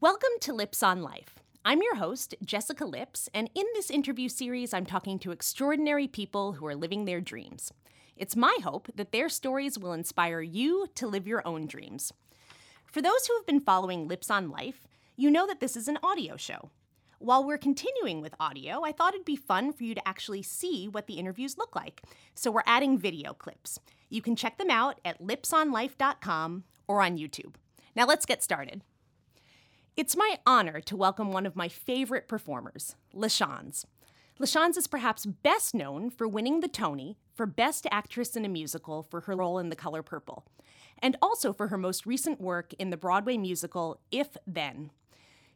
Welcome to Lips on Life. I'm your host, Jessica Lips, and in this interview series, I'm talking to extraordinary people who are living their dreams. It's my hope that their stories will inspire you to live your own dreams. For those who have been following Lips on Life, you know that this is an audio show. While we're continuing with audio, I thought it'd be fun for you to actually see what the interviews look like. So we're adding video clips. You can check them out at lipsonlife.com or on YouTube. Now let's get started. It's my honor to welcome one of my favorite performers, LaChanze. LaChanze is perhaps best known for winning the Tony for Best Actress in a Musical for her role in The Color Purple, and also for her most recent work in the Broadway musical If Then.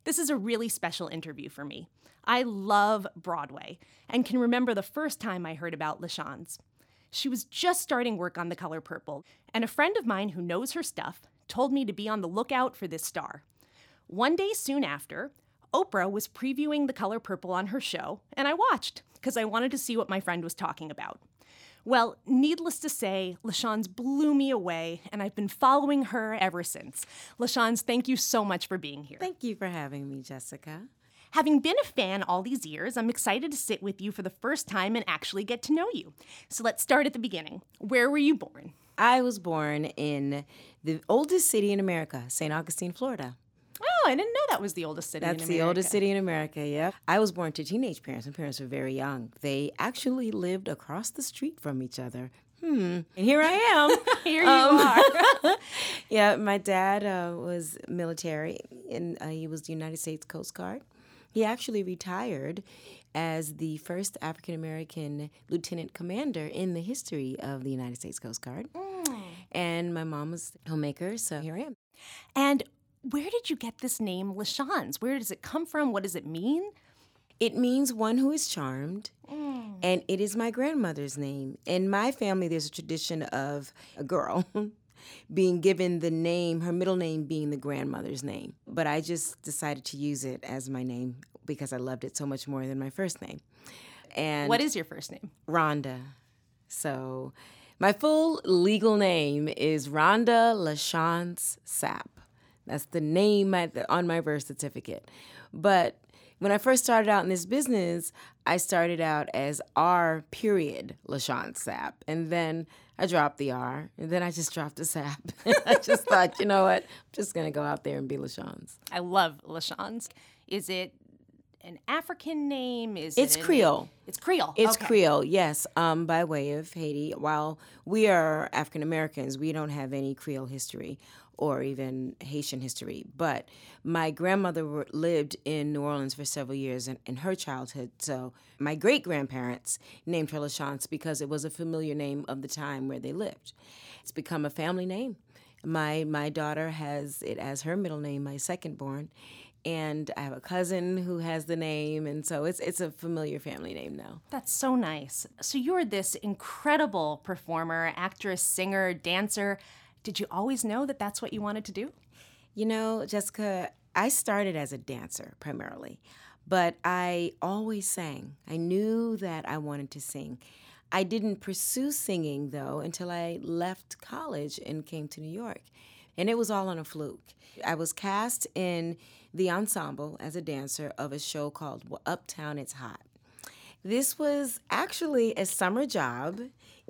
This is a really special interview for me. I love Broadway and can remember the first time I heard about LaChanze. She was just starting work on The Color Purple, and a friend of mine who knows her stuff told me to be on the lookout for this star. One day soon after, Oprah was previewing The Color Purple on her show, and I watched because I wanted to see what my friend was talking about. Well, needless to say, LaChanze blew me away, and I've been following her ever since. LaChanze, thank you so much for being here. Thank you for having me, Jessica. Having been a fan all these years, I'm excited to sit with you for the first time and actually get to know you. So let's start at the beginning. Where were you born? I was born in the oldest city in America, St. Augustine, Florida. Oh, I didn't know that was the oldest city That's in the oldest city in America, yeah. I was born to teenage parents. and parents were very young. They actually lived across the street from each other. Hmm. And here I am. Here you Um, are. yeah, my dad uh, was military, and uh, he was the United States Coast Guard. He actually retired as the first African American lieutenant commander in the history of the United States Coast Guard. And my mom was a homemaker, so here I am. And where did you get this name, LaChanze? Where does it come from? What does it mean? It means one who is charmed, mm. and it is my grandmother's name. In my family, there's a tradition of a girl being given the name, her middle name being the grandmother's name. But I just decided to use it as my name because I loved it so much more than my first name. And What is your first name? Rhonda. So my full legal name is Rhonda LaChanze Sapp. That's the name on my birth certificate. But when I first started out in this business, I started out as R period LaChanze Sapp. And then I dropped the R. And then I just dropped the Sapp. I just thought, you know what? I'm just going to go out there and be LaChanze. I love LaChanze. Is it an African name? Is It's it Creole. It's Creole. It's okay. Creole, yes, um, by way of Haiti. While we are African Americans, we don't have any Creole history or even Haitian history. But my grandmother lived in New Orleans for several years in, in her childhood. So my great grandparents named her LaChanze because it was a familiar name of the time where they lived. It's become a family name. My my daughter has it as her middle name, my second born, and I have a cousin who has the name, and so it's it's a familiar family name now. That's so nice. So you're this incredible performer, actress, singer, dancer. Did you always know that that's what you wanted to do? You know, Jessica, I started as a dancer primarily, but I always sang. I knew that I wanted to sing. I didn't pursue singing though until I left college and came to New York. And it was all on a fluke. I was cast in the ensemble as a dancer of a show called Uptown It's Hot. This was actually a summer job.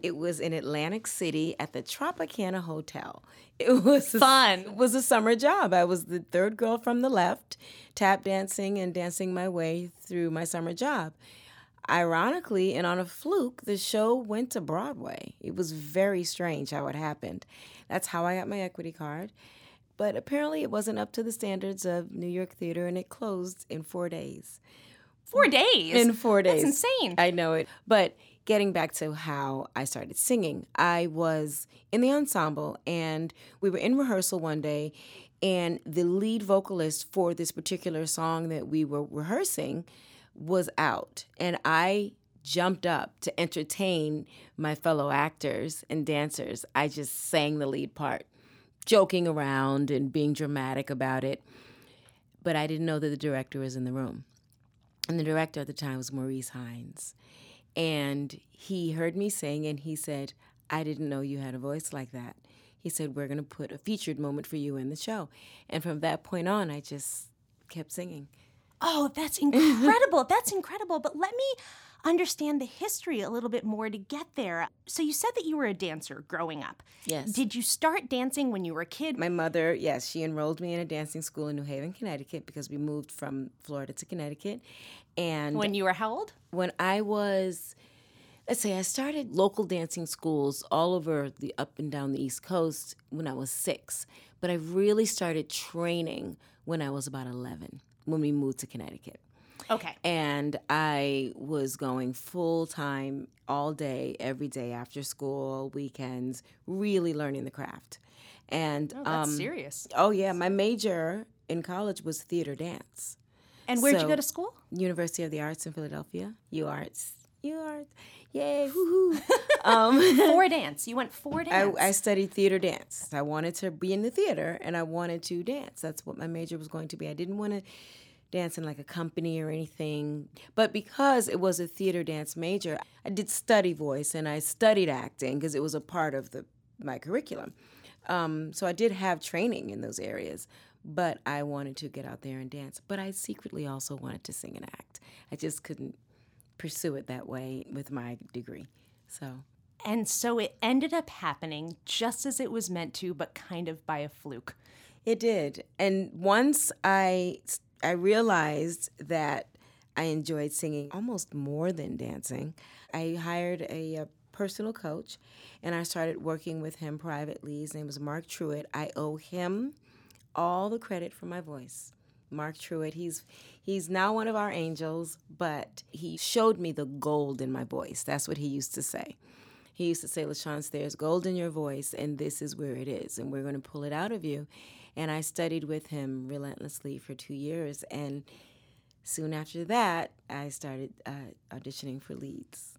It was in Atlantic City at the Tropicana Hotel. It was a- Fun. it was a summer job. I was the third girl from the left, tap dancing and dancing my way through my summer job. Ironically, and on a fluke, the show went to Broadway. It was very strange how it happened. That's how I got my equity card. But apparently, it wasn't up to the standards of New York theater, and it closed in four days. Four days. In four days. That's insane. I know it. But getting back to how I started singing, I was in the ensemble and we were in rehearsal one day, and the lead vocalist for this particular song that we were rehearsing was out. And I jumped up to entertain my fellow actors and dancers. I just sang the lead part, joking around and being dramatic about it. But I didn't know that the director was in the room. And the director at the time was Maurice Hines. And he heard me sing and he said, I didn't know you had a voice like that. He said, We're going to put a featured moment for you in the show. And from that point on, I just kept singing. Oh, that's incredible. that's incredible. But let me understand the history a little bit more to get there. So you said that you were a dancer growing up. Yes. Did you start dancing when you were a kid? My mother, yes, she enrolled me in a dancing school in New Haven, Connecticut, because we moved from Florida to Connecticut. And when you were how old? when I was, let's say, I started local dancing schools all over the up and down the East Coast when I was six. But I really started training when I was about 11 when we moved to Connecticut. Okay. And I was going full time all day, every day after school, weekends, really learning the craft. And Oh, that's um, serious. oh yeah, my major in college was theater dance. And where'd you go to school? University of the Arts in Philadelphia. U Arts. U Arts. Yay, woohoo. um, Four dance. You went four I, dance. I studied theater dance. I wanted to be in the theater and I wanted to dance. That's what my major was going to be. I didn't want to dance in like a company or anything. But because it was a theater dance major, I did study voice and I studied acting because it was a part of the my curriculum. Um, so I did have training in those areas, but I wanted to get out there and dance. But I secretly also wanted to sing and act. I just couldn't pursue it that way with my degree. So and so it ended up happening just as it was meant to, but kind of by a fluke. It did. And once I I realized that I enjoyed singing almost more than dancing, I hired a, uh personal coach and I started working with him privately. His name was Mark Truitt. I owe him all the credit for my voice. Mark Truitt, he's he's now one of our angels, but he showed me the gold in my voice. That's what he used to say. He used to say, LaChanze, there's gold in your voice, and this is where it is, and we're going to pull it out of you. And I studied with him relentlessly for two years. And soon after that, I started uh, auditioning for leads.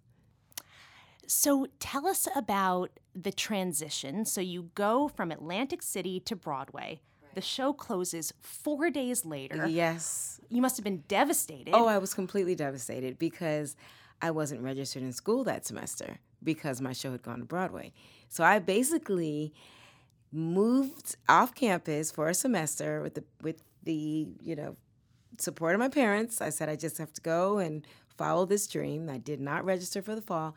So tell us about the transition. So you go from Atlantic City to Broadway. The show closes four days later. Yes. You must have been devastated. Oh, I was completely devastated because I wasn't registered in school that semester because my show had gone to Broadway. So I basically moved off campus for a semester with the with the you know support of my parents. I said I just have to go and follow this dream. I did not register for the fall,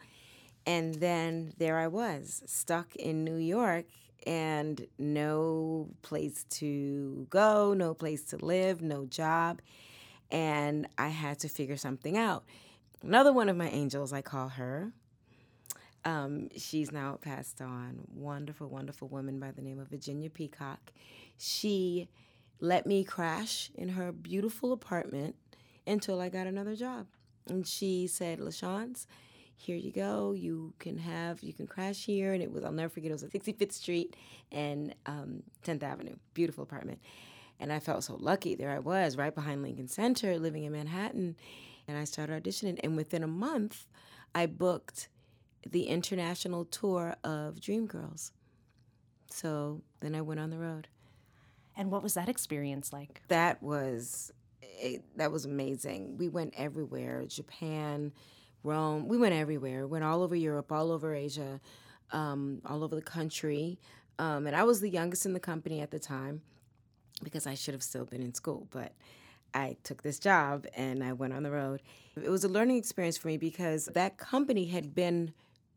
and then there I was stuck in New York and no place to go, no place to live, no job, and I had to figure something out. Another one of my angels, I call her. Um, she's now passed on. Wonderful, wonderful woman by the name of Virginia Peacock. She let me crash in her beautiful apartment until I got another job. And she said, LaChanze, here you go. You can have, you can crash here. And it was, I'll never forget, it was at 65th Street and um, 10th Avenue. Beautiful apartment. And I felt so lucky. There I was, right behind Lincoln Center, living in Manhattan. And I started auditioning. And within a month, I booked the international tour of Dreamgirls. So then I went on the road. And what was that experience like? That was it, that was amazing. We went everywhere: Japan, Rome. We went everywhere. Went all over Europe, all over Asia, um, all over the country. Um, and I was the youngest in the company at the time because I should have still been in school, but I took this job and I went on the road. It was a learning experience for me because that company had been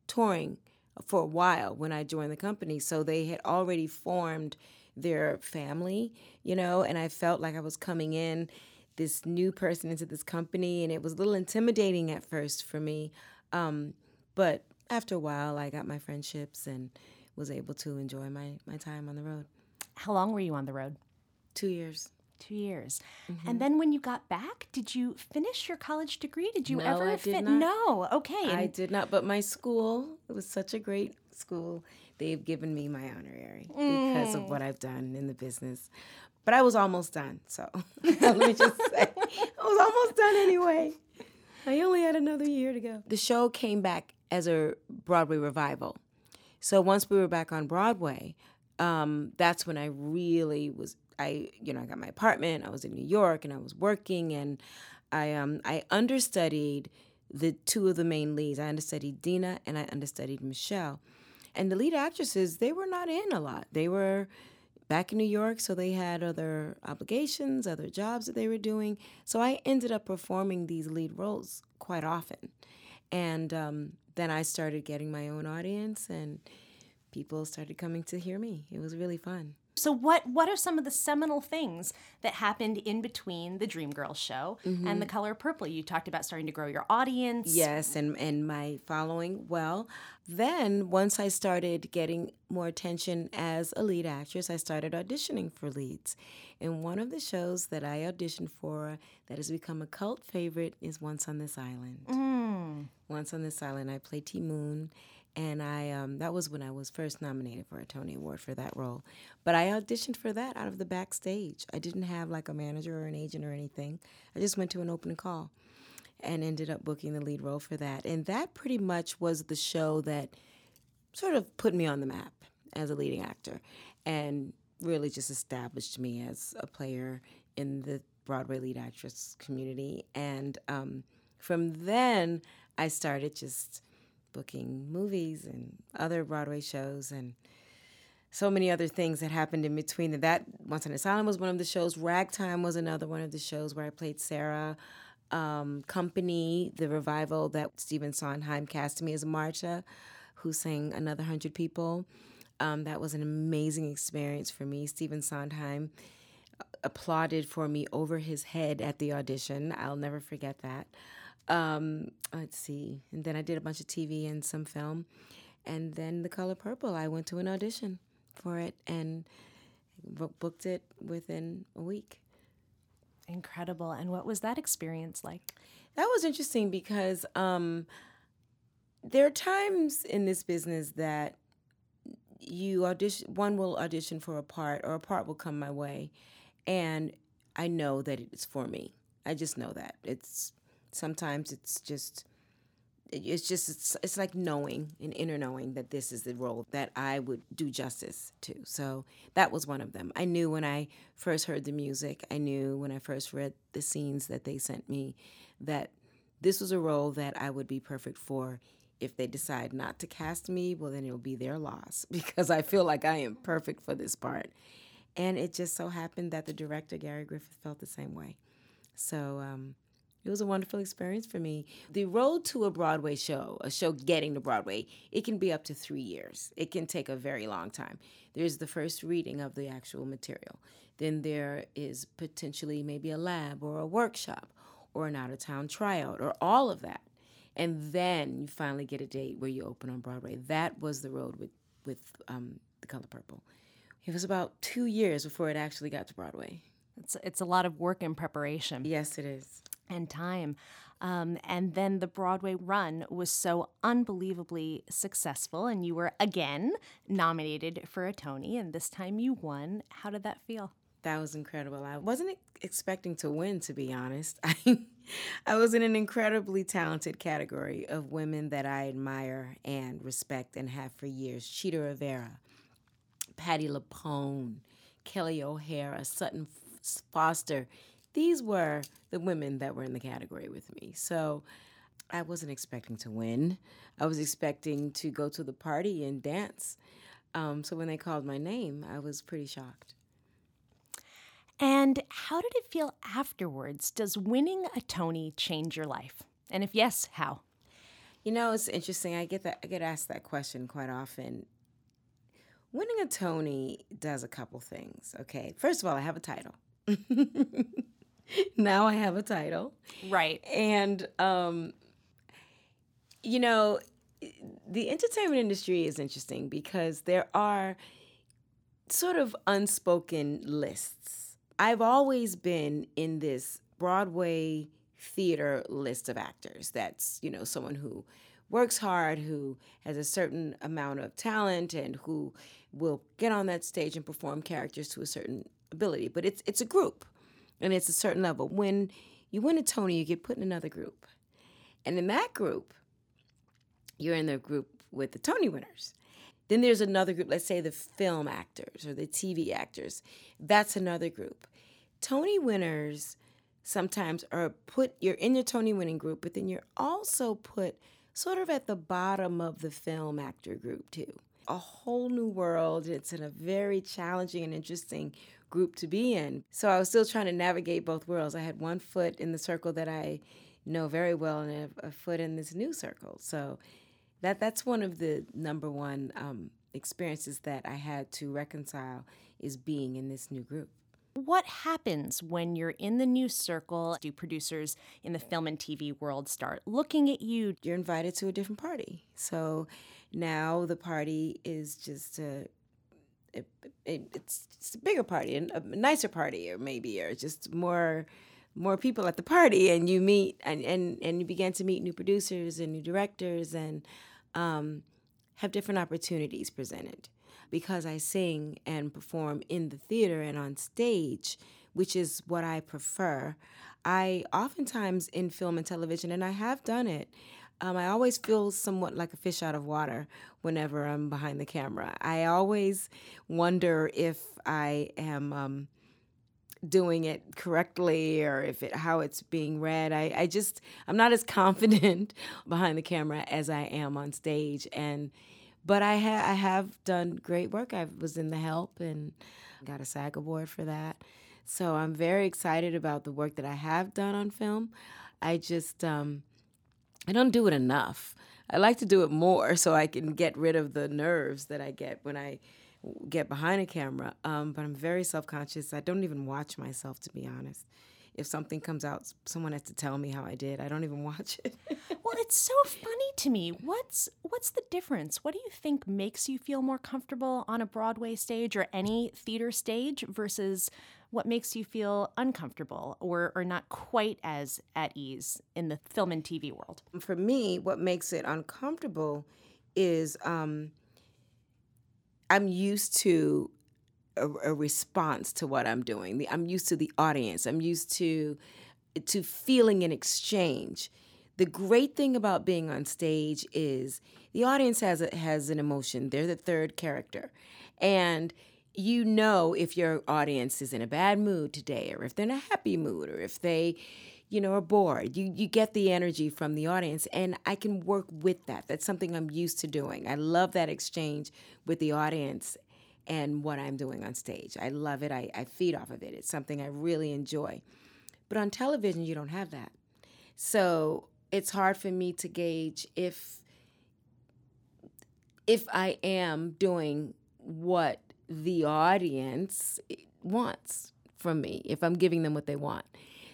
touring for a while when I joined the company. So they had already formed their family, you know, and I felt like I was coming in this new person into this company and it was a little intimidating at first for me. Um, but after a while, I got my friendships and was able to enjoy my, my time on the road. How long were you on the road? Two years. Two years. Mm-hmm. And then when you got back, did you finish your college degree? Did you No, ever I did fit? not. No. Okay. I did not, but my school, it was such a great school. They've given me my honorary because of what I've done in the business. But I was almost done, so let me just say, I was almost done anyway. I only had another year to go. The show came back as a Broadway revival. So once we were back on Broadway, um, that's when I really was. I, you know, I got my apartment. I was in New York, and I was working, and I, um, I understudied the two of the main leads. I understudied Deena, and I understudied Michelle. And the lead actresses, they were not in a lot. They were back in New York, so they had other obligations, other jobs that they were doing. So I ended up performing these lead roles quite often. And um, then I started getting my own audience, and people started coming to hear me. It was really fun. So what what are some of the seminal things that happened in between the Dreamgirls show mm-hmm. and the Color Purple? You talked about starting to grow your audience. Yes, and and my following. Well, then once I started getting more attention as a lead actress, I started auditioning for leads. And one of the shows that I auditioned for that has become a cult favorite is Once on This Island. Mm. Once on This Island, I play Ti Moune and I um, that was when I was first nominated for a Tony Award for that role. But I auditioned for that out of the backstage. I didn't have like a manager or an agent or anything. I just went to an open call and ended up booking the lead role for that. And that pretty much was the show that sort of put me on the map as a leading actor and really just established me as a player in the Broadway lead actress community. And um, from then, I started just booking movies and other Broadway shows and so many other things that happened in between. That Once on This Island was one of the shows. Ragtime was another one of the shows where I played Sarah. Um, Company, the revival that Stephen Sondheim cast me as Marta, who sang Another Hundred People. Um, that was an amazing experience for me. Stephen Sondheim applauded for me over his head at the audition. I'll never forget that. Um, let's see. And then I did a bunch of TV and some film. And then The Color Purple, I went to an audition for it and booked it within a week. Incredible. And what was that experience like? That was interesting because um, there are times in this business that you audition, one will audition for a part or a part will come my way. And I know that it's for me. I just know that. It's sometimes it's just it's just it's, it's like knowing an inner knowing that this is the role that i would do justice to. So that was one of them. I knew when i first heard the music i knew when i first read the scenes that they sent me that this was a role that i would be perfect for. If they decide not to cast me well then it'll be their loss because i feel like i am perfect for this part. And it just so happened that the director Gary Griffin felt the same way. So um, it was a wonderful experience for me. The road to a Broadway show, a show getting to Broadway, it can be up to three years. It can take a very long time. There's the first reading of the actual material. Then there is potentially maybe a lab or a workshop or an out of town tryout or all of that. And then you finally get a date where you open on Broadway. That was the road with, with um, The Color Purple. It was about two years before it actually got to Broadway. It's, it's a lot of work and preparation. Yes, it is and time. Um, and then the Broadway run was so unbelievably successful, and you were again nominated for a Tony, and this time you won. How did that feel? That was incredible. I wasn't expecting to win, to be honest. I, I was in an incredibly talented category of women that I admire and respect and have for years. Chita Rivera, Patti LuPone, Kelli O'Hara, Sutton Foster, these were the women that were in the category with me. So I wasn't expecting to win. I was expecting to go to the party and dance. Um, so when they called my name, I was pretty shocked. And how did it feel afterwards? Does winning a Tony change your life? And if yes, how? You know, it's interesting. I get that I get asked that question quite often. Winning a Tony does a couple things. Okay. First of all, I have a title. now I have a title. Right. And, um, you know, the entertainment industry is interesting because there are sort of unspoken lists. I've always been in this Broadway theater list of actors. That's, you know, someone who works hard, who has a certain amount of talent, and who will get on that stage and perform characters to a certain ability. But it's it's a group and it's a certain level. When you win a Tony, you get put in another group. And in that group, you're in the group with the Tony winners. Then there's another group, let's say the film actors or the TV actors. That's another group. Tony winners sometimes are put, you're in your Tony winning group, but then you're also put sort of at the bottom of the film actor group too. a whole new world. It's in a very challenging and interesting group to be in. So I was still trying to navigate both worlds. I had one foot in the circle that I know very well and a, a foot in this new circle. So that that's one of the number one um, experiences that I had to reconcile is being in this new group. What happens when you're in the new circle? Do producers in the film and TV world start looking at you? You're invited to a different party. So now the party is just a, it, it, it's, it's a bigger party, and a nicer party, or maybe, or just more more people at the party and you meet and, and, and you begin to meet new producers and new directors and um, have different opportunities presented because I sing and perform in the theater and on stage, which is what I prefer. I oftentimes in film and television, and I have done it, um, I always feel somewhat like a fish out of water whenever I'm behind the camera. I always wonder if I am um, doing it correctly or if it how it's being read. I, I just I'm not as confident behind the camera as I am on stage, and but I ha- I have done great work. I was in the Help and got a SAG award for that. So I'm very excited about the work that I have done on film. I just um, I don't do it enough. I like to do it more so I can get rid of the nerves that I get when I get behind a camera. Um, but I'm very self conscious. I don't even watch myself, to be honest. If something comes out, someone has to tell me how I did. I don't even watch it. well, it's so funny to me. What's what's the difference? What do you think makes you feel more comfortable on a Broadway stage or any theater stage versus what makes you feel uncomfortable or, or not quite as at ease in the film and TV world? For me, what makes it uncomfortable is um, I'm used to a, a, response to what I'm doing. I'm used to the audience. I'm used to to feeling an exchange. The great thing about being on stage is the audience has a, has an emotion. They're the third character, and you know if your audience is in a bad mood today or if they're in a happy mood or if they you know are bored you you get the energy from the audience and i can work with that that's something i'm used to doing i love that exchange with the audience and what i'm doing on stage. I love it. I, I feed off of it. It's something i really enjoy. But on television you don't have that. So it's hard for me to gauge if if i am doing what the audience wants from me if I'm giving them what they want.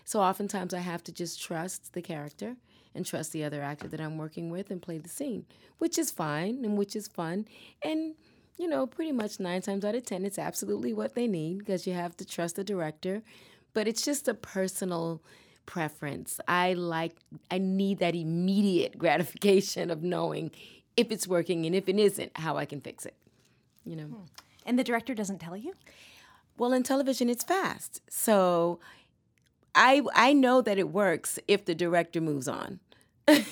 So oftentimes I have to just trust the character and trust the other actor that I'm working with and play the scene, which is fine and which is fun. And, you know, pretty much nine times out of 10, it's absolutely what they need because you have to trust the director. But it's just a personal preference. I like, I need that immediate gratification of knowing if it's working and if it isn't, how I can fix it, you know. Hmm. And the director doesn't tell you? Well, in television, it's fast. So I I know that it works if the director moves on. Right,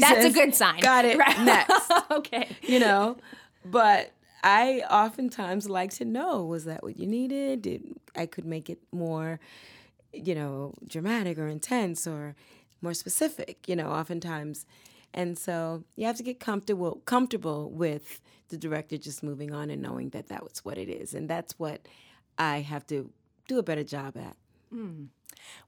that's says, a good sign. Got it. Right. Next. okay. You know, but I oftentimes like to know was that what you needed? Did I could make it more, you know, dramatic or intense or more specific, you know, oftentimes. And so you have to get comfortable comfortable with the director just moving on and knowing that that was what it is. And that's what I have to do a better job at. Mm.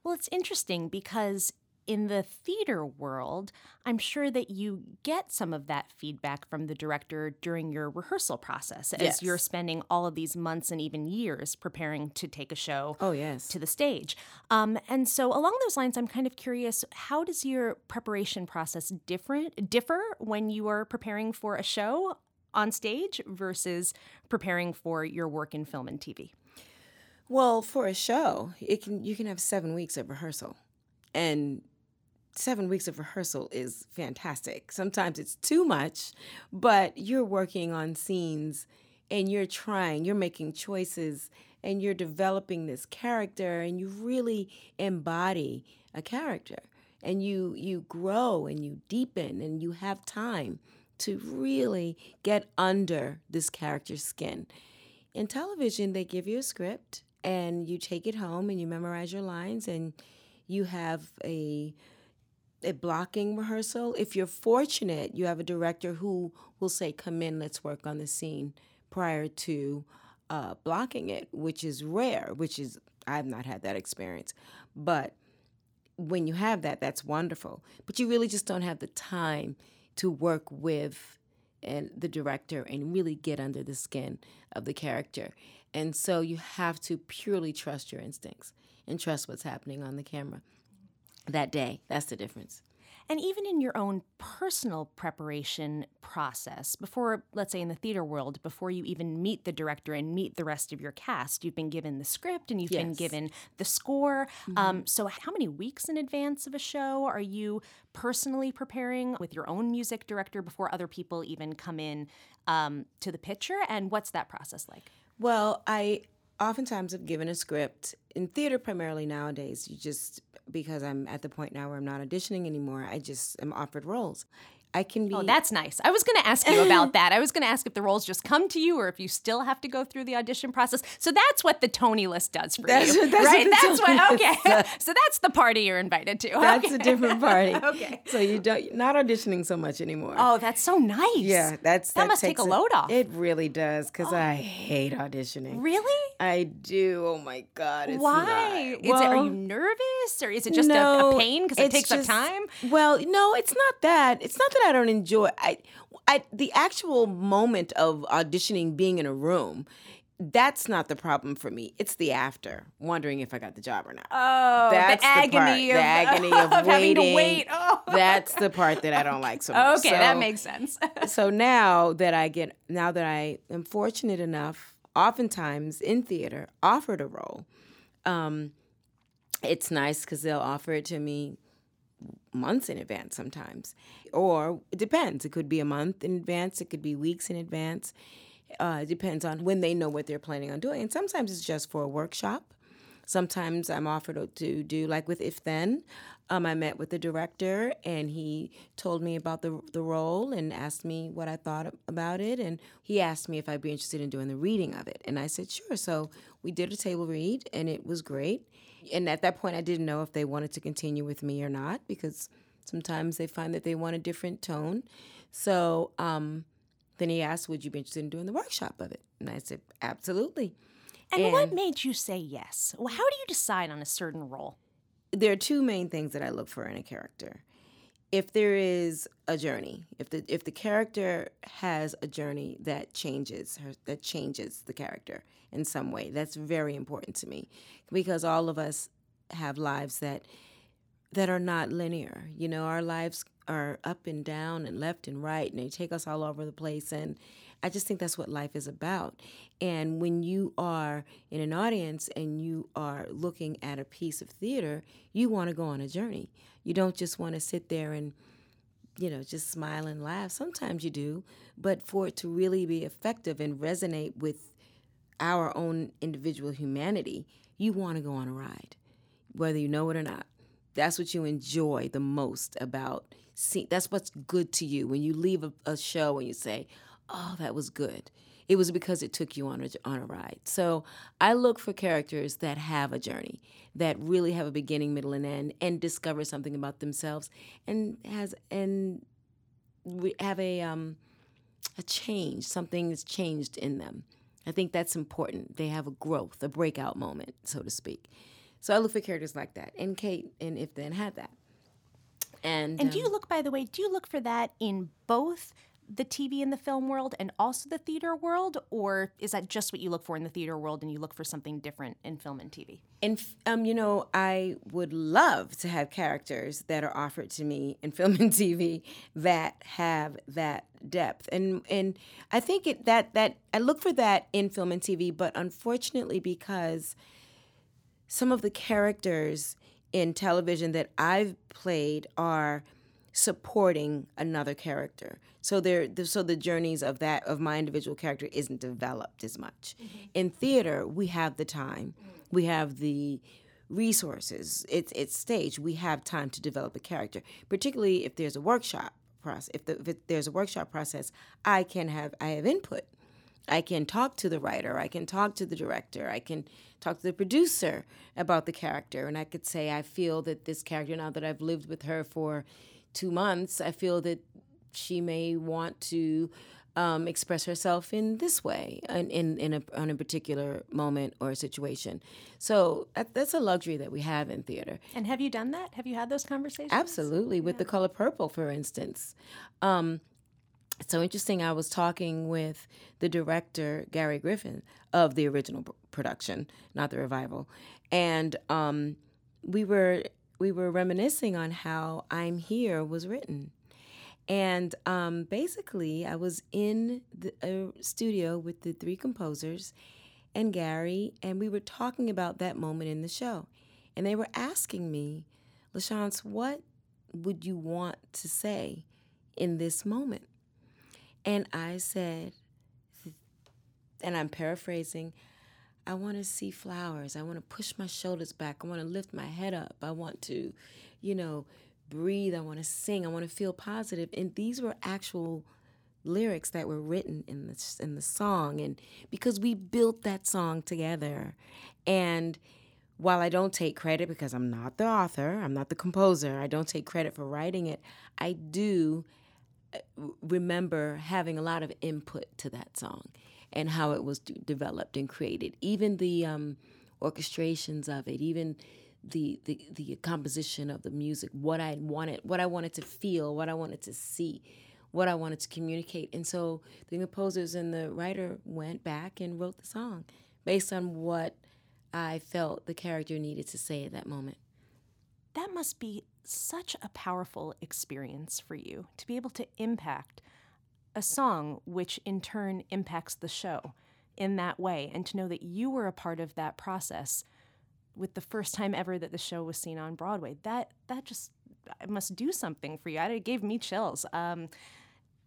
Well, it's interesting because in the theater world, I'm sure that you get some of that feedback from the director during your rehearsal process as yes. you're spending all of these months and even years preparing to take a show oh, yes. to the stage. Um, and so along those lines, I'm kind of curious, how does your preparation process different differ when you are preparing for a show on stage versus preparing for your work in film and TV? Well, for a show, it can you can have 7 weeks of rehearsal. And seven weeks of rehearsal is fantastic. Sometimes it's too much, but you're working on scenes and you're trying, you're making choices, and you're developing this character, and you really embody a character. And you you grow and you deepen and you have time to really get under this character's skin. In television, they give you a script and you take it home and you memorize your lines and you have a a blocking rehearsal. If you're fortunate, you have a director who will say, "Come in, let's work on the scene," prior to uh, blocking it, which is rare. Which is I've not had that experience, but when you have that, that's wonderful. But you really just don't have the time to work with and the director and really get under the skin of the character. And so you have to purely trust your instincts and trust what's happening on the camera that day. That's the difference. And even in your own personal preparation process, before, let's say in the theater world, before you even meet the director and meet the rest of your cast, you've been given the script and you've yes. been given the score. Mm-hmm. Um, so, how many weeks in advance of a show are you personally preparing with your own music director before other people even come in um, to the picture? And what's that process like? Well, I oftentimes have given a script in theater primarily nowadays. You just because I'm at the point now where I'm not auditioning anymore, I just am offered roles. I can oh, be. Oh, that's nice. I was going to ask you about that. I was going to ask if the roles just come to you or if you still have to go through the audition process. So that's what the Tony list does for that's, you, that's right? What that's what. Okay. so that's the party you're invited to. That's okay. a different party. okay. So you don't not auditioning so much anymore. Oh, that's so nice. Yeah, that's that, that must take a load off. It really does because oh. I hate auditioning. Really? I do. Oh my god. Why? Well, it, are you nervous or is it just no, a, a pain because it takes just, up time? Well, no, it's not that. It's not that I don't enjoy. I, I, the actual moment of auditioning, being in a room, that's not the problem for me. It's the after, wondering if I got the job or not. Oh, that's the agony the, of, the agony of, of waiting. having to wait. Oh. That's the part that I don't like so much. Okay, so, that makes sense. so now that I get, now that I am fortunate enough, oftentimes in theater, offered a role, um, it's nice because they'll offer it to me months in advance sometimes. Or it depends. It could be a month in advance, it could be weeks in advance. Uh, it depends on when they know what they're planning on doing. And sometimes it's just for a workshop. Sometimes I'm offered to do, like with If Then, um, I met with the director and he told me about the, the role and asked me what I thought about it. And he asked me if I'd be interested in doing the reading of it. And I said, sure. So we did a table read and it was great. And at that point, I didn't know if they wanted to continue with me or not because sometimes they find that they want a different tone. So um, then he asked, would you be interested in doing the workshop of it? And I said, absolutely. And, and what made you say yes? Well, how do you decide on a certain role? There are two main things that I look for in a character. If there is a journey, if the if the character has a journey that changes her, that changes the character in some way, that's very important to me because all of us have lives that that are not linear. You know, our lives are up and down and left and right, and they take us all over the place. And I just think that's what life is about. And when you are in an audience and you are looking at a piece of theater, you want to go on a journey. You don't just want to sit there and, you know, just smile and laugh. Sometimes you do, but for it to really be effective and resonate with our own individual humanity, you want to go on a ride, whether you know it or not. That's what you enjoy the most about see that's what's good to you when you leave a, a show and you say, "Oh, that was good." It was because it took you on a on a ride. So I look for characters that have a journey, that really have a beginning, middle, and end, and discover something about themselves, and has and we have a um a change. Something has changed in them. I think that's important. They have a growth, a breakout moment, so to speak. So I look for characters like that. And Kate and If Then had that. And, and do you um, look, by the way, do you look for that in both the TV and the film world and also the theater world, or is that just what you look for in the theater world and you look for something different in film and TV? And um, you know, I would love to have characters that are offered to me in film and TV that have that depth, and and I think it that that I look for that in film and TV, but unfortunately, because some of the characters in television that I've played are supporting another character. So they're so the journeys of that of my individual character isn't developed as much. Mm-hmm. In theater, we have the time. We have the resources. It's it's stage. We have time to develop a character, particularly if there's a workshop process. If, the, if it, there's a workshop process, I can have I have input I can talk to the writer, I can talk to the director, I can talk to the producer about the character, and I could say, I feel that this character, now that I've lived with her for two months, I feel that she may want to um, express herself in this way in, in, in a, on a particular moment or situation. So that, that's a luxury that we have in theater. And have you done that? Have you had those conversations? Absolutely, with the color purple, for instance. Um, so interesting. I was talking with the director Gary Griffin of the original production, not the revival, and um, we were we were reminiscing on how "I'm Here" was written, and um, basically I was in the uh, studio with the three composers and Gary, and we were talking about that moment in the show, and they were asking me, LaChanze, what would you want to say in this moment? And I said, and I'm paraphrasing, I want to see flowers. I want to push my shoulders back. I want to lift my head up. I want to, you know, breathe. I want to sing. I want to feel positive. And these were actual lyrics that were written in the in the song and because we built that song together and while I don't take credit because I'm not the author, I'm not the composer, I don't take credit for writing it, I do uh, remember having a lot of input to that song and how it was developed and created. Even the um, orchestrations of it, even the, the the composition of the music, what I wanted, what I wanted to feel, what I wanted to see, what I wanted to communicate. And so the composers and the writer went back and wrote the song based on what I felt the character needed to say at that moment. That must be such a powerful experience for you to be able to impact a song, which in turn impacts the show in that way, and to know that you were a part of that process with the first time ever that the show was seen on Broadway. That that just must do something for you. It gave me chills. Um,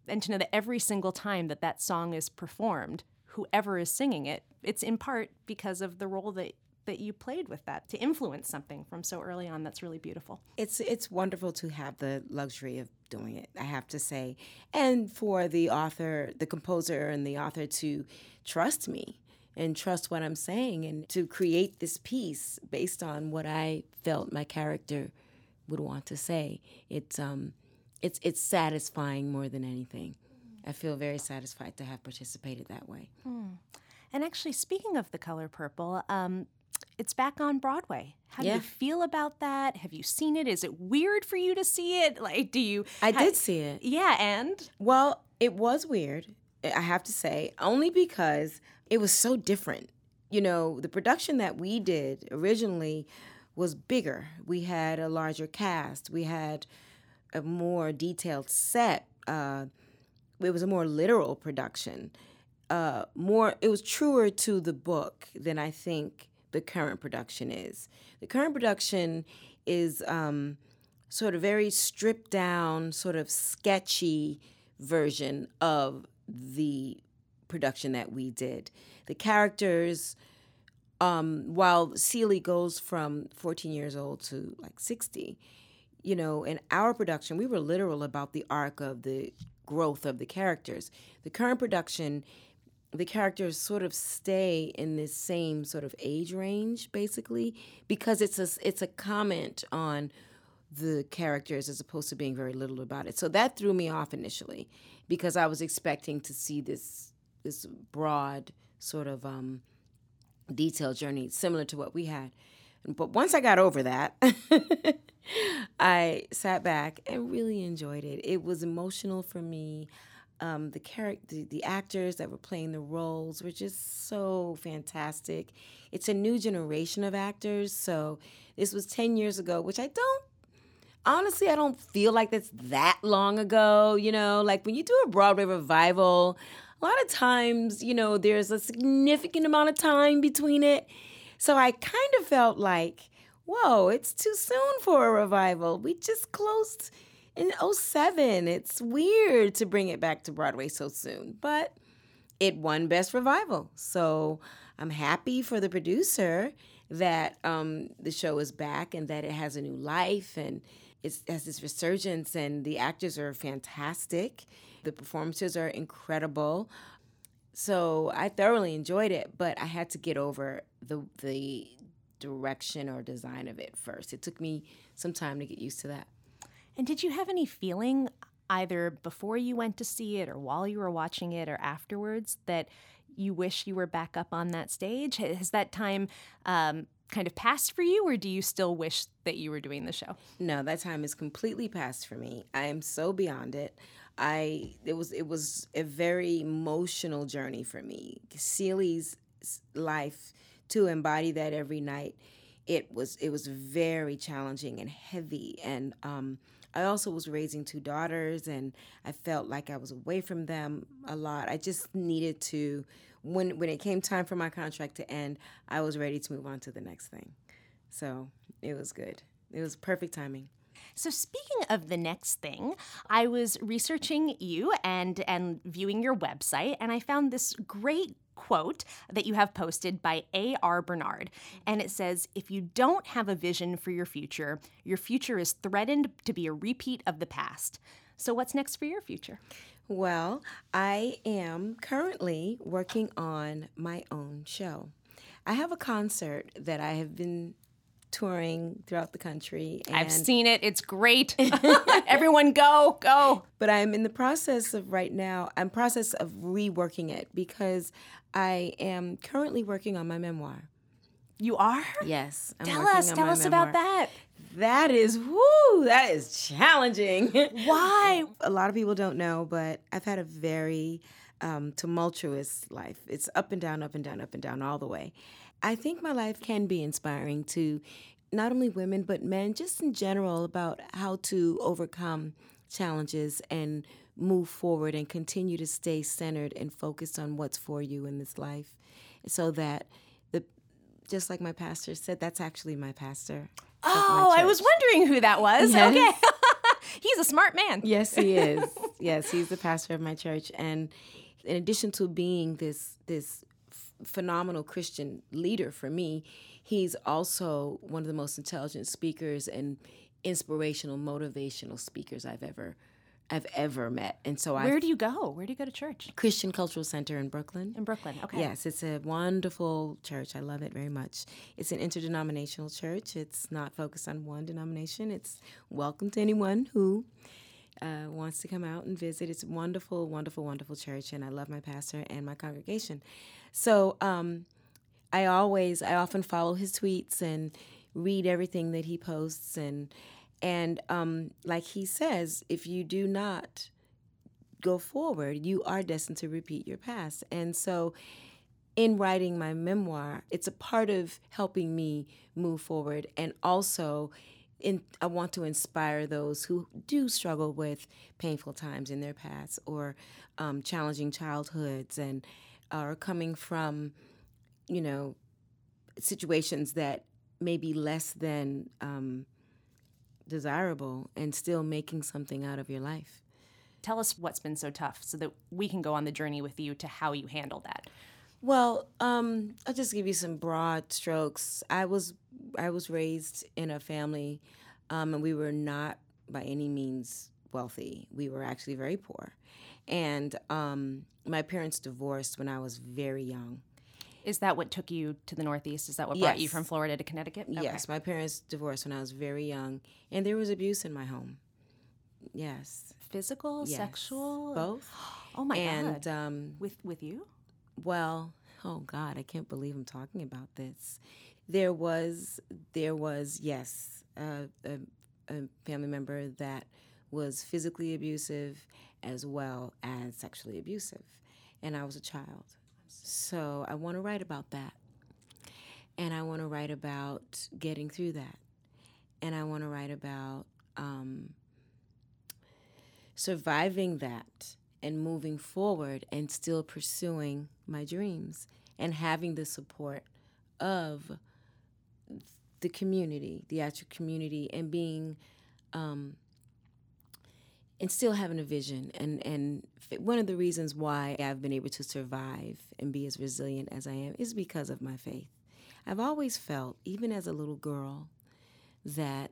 and to know that every single time that that song is performed, whoever is singing it, it's in part because of the role that that you played with that to influence something from so early on. That's really beautiful. It's it's wonderful to have the luxury of doing it. I have to say, and for the author, the composer, and the author to trust me and trust what I'm saying, and to create this piece based on what I felt my character would want to say. It's um, it's it's satisfying more than anything. I feel very satisfied to have participated that way. Hmm. And actually, speaking of the color purple, um, it's back on Broadway. How yeah. do you feel about that? Have you seen it? Is it weird for you to see it? Like, do you? I did see it. Yeah, and well, it was weird. I have to say, only because it was so different. You know, the production that we did originally was bigger. We had a larger cast. We had a more detailed set. Uh, it was a more literal production. Uh, more, it was truer to the book than I think the current production is. The current production is um, sort of very stripped down, sort of sketchy version of the production that we did. The characters, um, while Celie goes from 14 years old to like 60, you know, in our production, we were literal about the arc of the growth of the characters. The current production the characters sort of stay in this same sort of age range basically because it's a it's a comment on the characters as opposed to being very little about it. So that threw me off initially because I was expecting to see this this broad sort of um, detailed journey similar to what we had. But once I got over that, I sat back and really enjoyed it. It was emotional for me um, the character, the, actors that were playing the roles were just so fantastic. It's a new generation of actors, so this was ten years ago, which I don't. Honestly, I don't feel like that's that long ago. You know, like when you do a Broadway revival, a lot of times, you know, there's a significant amount of time between it. So I kind of felt like, whoa, it's too soon for a revival. We just closed in 07. It's weird to bring it back to Broadway so soon, but it won Best Revival. So I'm happy for the producer that um, the show is back and that it has a new life and it has this resurgence, and the actors are fantastic. The performances are incredible. so I thoroughly enjoyed it, but I had to get over the the direction or design of it first. It took me some time to get used to that. And did you have any feeling either before you went to see it or while you were watching it or afterwards that you wish you were back up on that stage? Has that time um, kind of passed for you, or do you still wish that you were doing the show? No, that time is completely past for me. I am so beyond it. I it was it was a very emotional journey for me. Celie's life to embody that every night. It was it was very challenging and heavy and um, I also was raising two daughters and I felt like I was away from them a lot. I just needed to when when it came time for my contract to end, I was ready to move on to the next thing. So, it was good. It was perfect timing. So speaking of the next thing, I was researching you and and viewing your website and I found this great quote that you have posted by A.R. Bernard. And it says, If you don't have a vision for your future, your future is threatened to be a repeat of the past. So, what's next for your future? Well, I am currently working on my own show. I have a concert that I have been touring throughout the country. I've seen it. It's great. Everyone go, go. But I'm in the process of right now, I'm process of reworking it because I am currently working on my memoir. You are? Yes. I'm tell us, tell us memoir. about that. That is whoo, that is challenging. Why? a lot of people don't know, but I've had a very um, tumultuous life. It's up and down, up and down, up and down, all the way. I think my life can be inspiring to not only women, but men, just in general, about how to overcome challenges and move forward and continue to stay centered and focused on what's for you in this life. So that the just like my pastor said that's actually my pastor oh my i was wondering who that was. Yes. okay. He's a smart man. Yes he is. Yes he's the pastor of my church. And in addition to being this this phenomenal christian leader for me he's also one of the most intelligent speakers and inspirational motivational speakers i've ever I've ever met. And so I Where do you go? Where do you go to church? Christian Cultural Center in Brooklyn. In Brooklyn. Okay. Yes, it's a wonderful church. I love it very much. It's an interdenominational church. It's not focused on one denomination. It's welcome to anyone who uh, wants to come out and visit. It's wonderful, wonderful, wonderful church, and I love my pastor and my congregation. So um, I always, I often follow his tweets and read everything that he posts and and um, like he says, if you do not go forward, you are destined to repeat your past. And so, in writing my memoir, it's a part of helping me move forward. And also, in, I want to inspire those who do struggle with painful times in their past or um, challenging childhoods and are coming from, you know, situations that may be less than. Um, desirable and still making something out of your life. Tell us what's been so tough so that we can go on the journey with you to how you handle that. Well, um, I'll just give you some broad strokes. I was I was raised in a family, um, and we were not by any means wealthy. We were actually very poor, and um, my parents divorced when I was very young. Is that what took you to the Northeast? Is that what brought yes. you from Florida to Connecticut? Okay. Yes, my parents divorced when I was very young, and there was abuse in my home. Yes. Physical, yes. sexual, both. Oh my and, god! And um, with with you? Well, oh God, I can't believe I'm talking about this. There was, there was, yes, a, a family member that was physically abusive as well as sexually abusive, and I was a child. So I want to write about that. And I want to write about getting through that. And I want to write about um, surviving that and moving forward and still pursuing my dreams and having the support of the community, the actual community, and being um, and still having a vision and and one of the reasons why I've been able to survive and be as resilient as I am is because of my faith. I've always felt even as a little girl that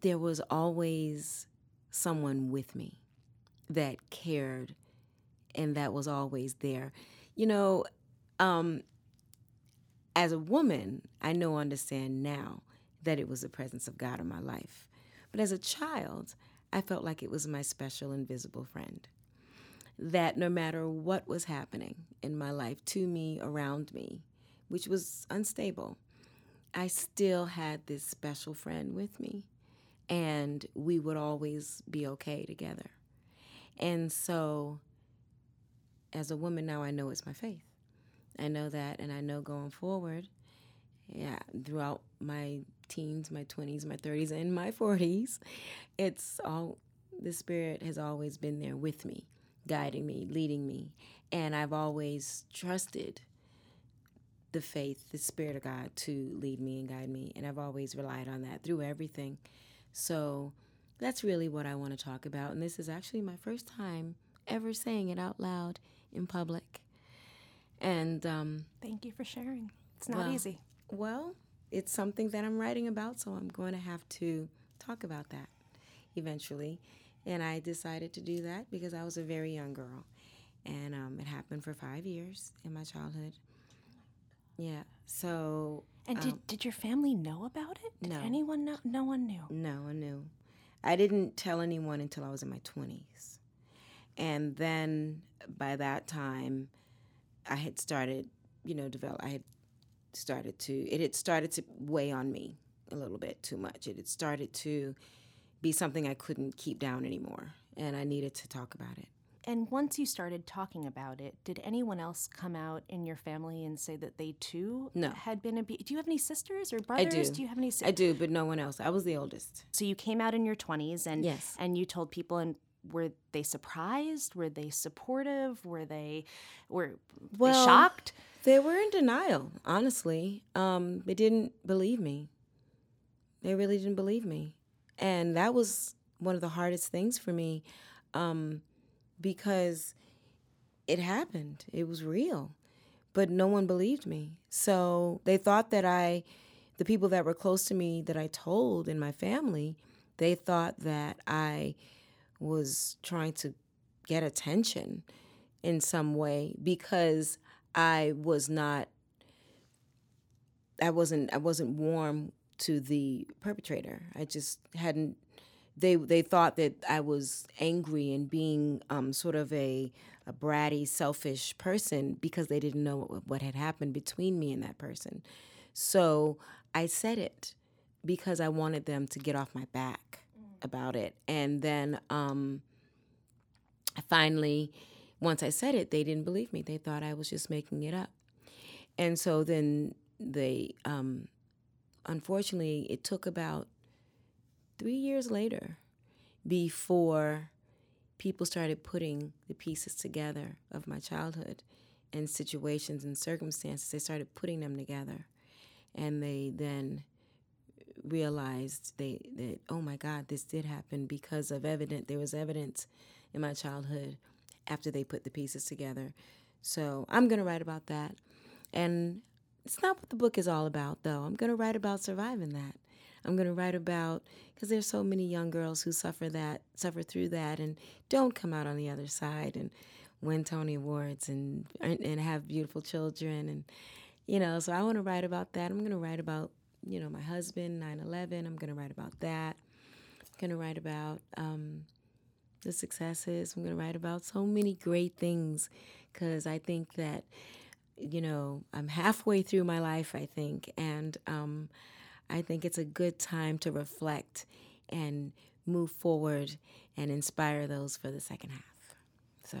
there was always someone with me that cared and that was always there. You know, um, as a woman, I know understand now that it was the presence of God in my life. But as a child, I felt like it was my special invisible friend. That no matter what was happening in my life to me, around me, which was unstable, I still had this special friend with me. And we would always be okay together. And so, as a woman now, I know it's my faith. I know that, and I know going forward, yeah, throughout my teens, my 20s, my 30s, and my 40s, it's all the Spirit has always been there with me, guiding me, leading me. And I've always trusted the faith, the Spirit of God to lead me and guide me. And I've always relied on that through everything. So that's really what I want to talk about. And this is actually my first time ever saying it out loud in public. And um, thank you for sharing. It's not well, easy. Well, it's something that I'm writing about, so I'm going to have to talk about that eventually. And I decided to do that because I was a very young girl. And um, it happened for five years in my childhood. Yeah. So. And did, um, did your family know about it? Did no. anyone know? No one knew. No one knew. I didn't tell anyone until I was in my 20s. And then by that time, I had started, you know, develop. I had started to. It had started to weigh on me a little bit too much. It had started to be something I couldn't keep down anymore, and I needed to talk about it. And once you started talking about it, did anyone else come out in your family and say that they too no. had been abused? Do you have any sisters or brothers? I do. Do you have any? Si- I do, but no one else. I was the oldest. So you came out in your twenties, and yes, and you told people, and were they surprised? Were they supportive? Were they were well, they shocked? They were in denial. Honestly, um, they didn't believe me. They really didn't believe me, and that was one of the hardest things for me. Um, because it happened. It was real. But no one believed me. So they thought that I, the people that were close to me that I told in my family, they thought that I was trying to get attention in some way because I was not I wasn't I wasn't warm to the perpetrator. I just hadn't they they thought that I was angry and being um, sort of a, a bratty, selfish person because they didn't know what, what had happened between me and that person. So I said it because I wanted them to get off my back about it. And then um, finally, once I said it, they didn't believe me. They thought I was just making it up. And so then they, um, unfortunately, it took about three years later before people started putting the pieces together of my childhood and situations and circumstances. They started putting them together. And they then realized they that oh my god this did happen because of evidence there was evidence in my childhood after they put the pieces together so i'm going to write about that and it's not what the book is all about though i'm going to write about surviving that I'm going to write about because there's so many young girls who suffer that, suffer through that, and don't come out on the other side and win Tony Awards and and have beautiful children and you know. So I want to write about that. I'm going to write about you know my husband, 9/11. I'm going to write about that. I'm going to write about um, the successes. I'm going to write about so many great things because I think that you know I'm halfway through my life. I think and um, I think it's a good time to reflect and move forward and inspire those for the second half. So.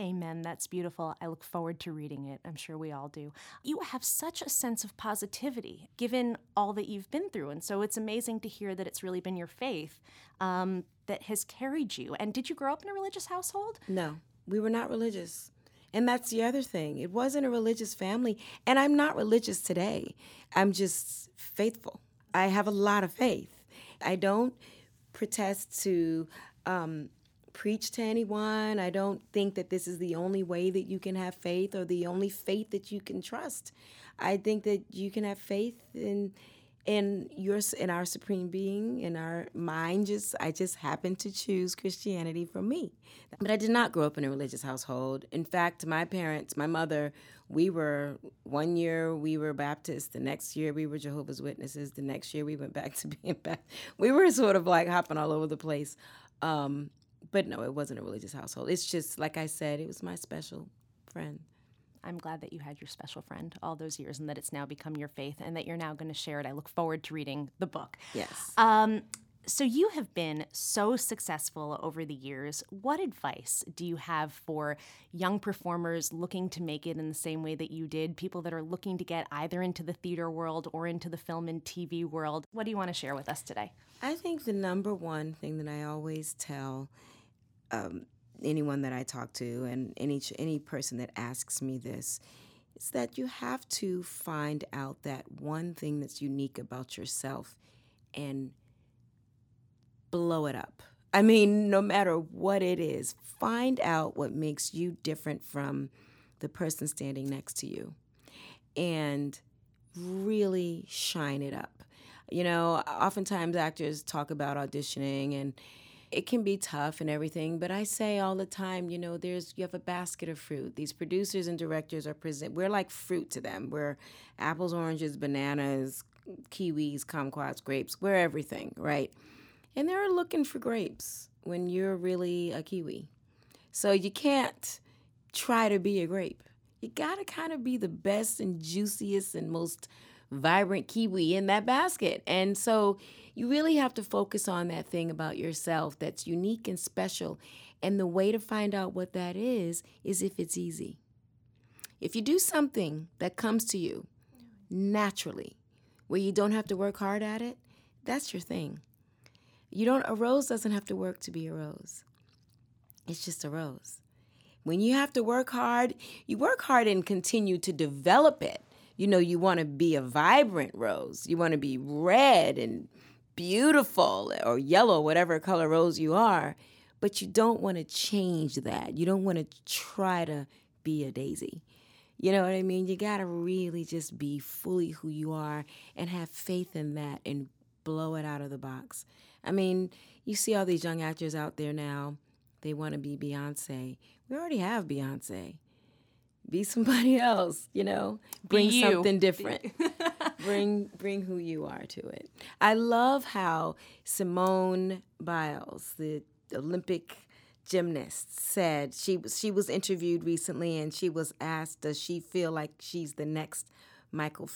Amen. That's beautiful. I look forward to reading it. I'm sure we all do. You have such a sense of positivity given all that you've been through. And so it's amazing to hear that it's really been your faith um, that has carried you. And did you grow up in a religious household? No, we were not religious. And that's the other thing. It wasn't a religious family. And I'm not religious today. I'm just faithful. I have a lot of faith. I don't protest to um, preach to anyone. I don't think that this is the only way that you can have faith or the only faith that you can trust. I think that you can have faith in in your in our supreme being in our mind. Just i just happened to choose christianity for me. But i did not grow up in a religious household. In fact my parents my mother we were one year we were baptist the next year we were jehovah's witnesses the next year we went back to being baptist. We were sort of like hopping all over the place. Um, but no it wasn't a religious household it's just like i said it was my special friend I'm glad that you had your special friend all those years and that it's now become your faith and that you're now going to share it. I look forward to reading the book. Yes. Um, so you have been so successful over the years. What advice do you have for young performers looking to make it in the same way that you did? People that are looking to get either into the theater world or into the film and TV world. What do you want to share with us today? I think the number one thing that I always tell um, anyone that I talk to and any any person that asks me this is that you have to find out that one thing that's unique about yourself and blow it up. I mean, no matter what it is, find out what makes you different from the person standing next to you and really shine it up. You know, oftentimes actors talk about auditioning and it can be tough and everything, but I say all the time, you know, there's you have a basket of fruit. These producers and directors are present. We're like fruit to them. We're apples, oranges, bananas, kiwis, kumquats, grapes. We're everything, right? And they're looking for grapes when you're really a kiwi. So you can't try to be a grape. You got to kind of be the best and juiciest and most vibrant kiwi in that basket. And so you really have to focus on that thing about yourself that's unique and special. And the way to find out what that is, is if it's easy. If you do something that comes to you naturally, where you don't have to work hard at it, that's your thing. You don't a rose doesn't have to work to be a rose. It's just a rose. When you have to work hard, you work hard and continue to develop it. You know, you want to be a vibrant rose. You want to be red and beautiful or yellow, whatever color rose you are, but you don't want to change that. You don't want to try to be a daisy. You know what I mean? You got to really just be fully who you are and have faith in that and blow it out of the box. I mean, you see all these young actors out there now, they want to be Beyonce. We already have Beyonce. Be somebody else, you know? Bring something different. bring bring who you are to it. I love how Simone Biles, the Olympic gymnast, said she was she was interviewed recently and she was asked, does she feel like she's the next Michael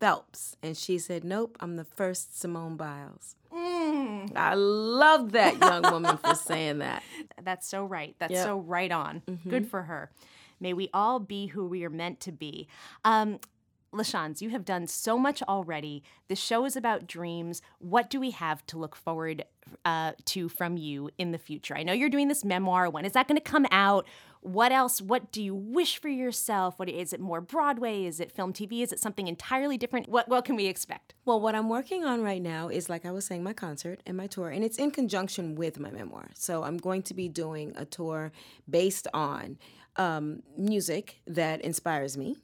Phelps? And she said, Nope, I'm the first Simone Biles. Mm. I love that young woman for saying that. That's so right. That's yep. so right on. Mm-hmm. Good for her. May we all be who we are meant to be. Um, LaChanze, you have done so much already. The show is about dreams. What do we have to look forward uh, to from you in the future? I know you're doing this memoir. When is that going to come out? What else? What do you wish for yourself? What is it? More Broadway? Is it film, TV? Is it something entirely different? What What can we expect? Well, what I'm working on right now is, like I was saying, my concert and my tour, and it's in conjunction with my memoir. So I'm going to be doing a tour based on um, music that inspires me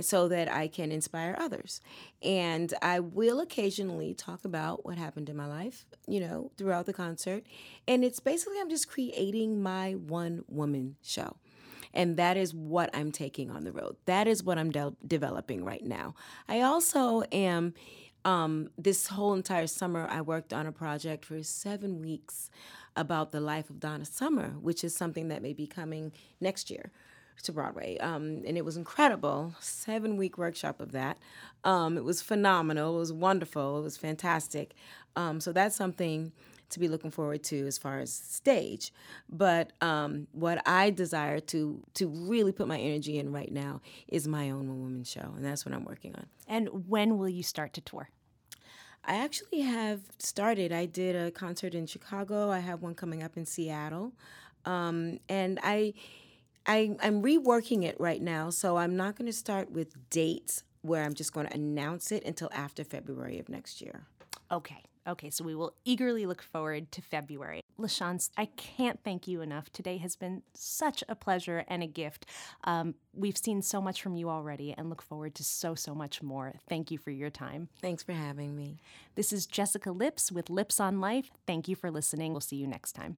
so that I can inspire others. And I will occasionally talk about what happened in my life, you know, throughout the concert. And it's basically, I'm just creating my one woman show. And that is what I'm taking on the road. That is what I'm de- developing right now. I also am, um, this whole entire summer, I worked on a project for seven weeks about the life of Donna Summer, which is something that may be coming next year to Broadway. Um, and it was incredible. Seven week workshop of that. Um, it was phenomenal. It was wonderful. It was fantastic. Um, so that's something to be looking forward to as far as stage. But um, what I desire to to really put my energy in right now is my own one woman show, and that's what I'm working on. And when will you start to tour? I actually have started. I did a concert in Chicago. I have one coming up in Seattle, um, and I I, I'm reworking it right now, so I'm not going to start with dates where I'm just going to announce it until after February of next year. Okay. Okay, so we will eagerly look forward to February. LaChanze, I can't thank you enough. Today has been such a pleasure and a gift. Um, we've seen so much from you already and look forward to so, so much more. Thank you for your time. Thanks for having me. This is Jessica Lips with Lips on Life. Thank you for listening. We'll see you next time.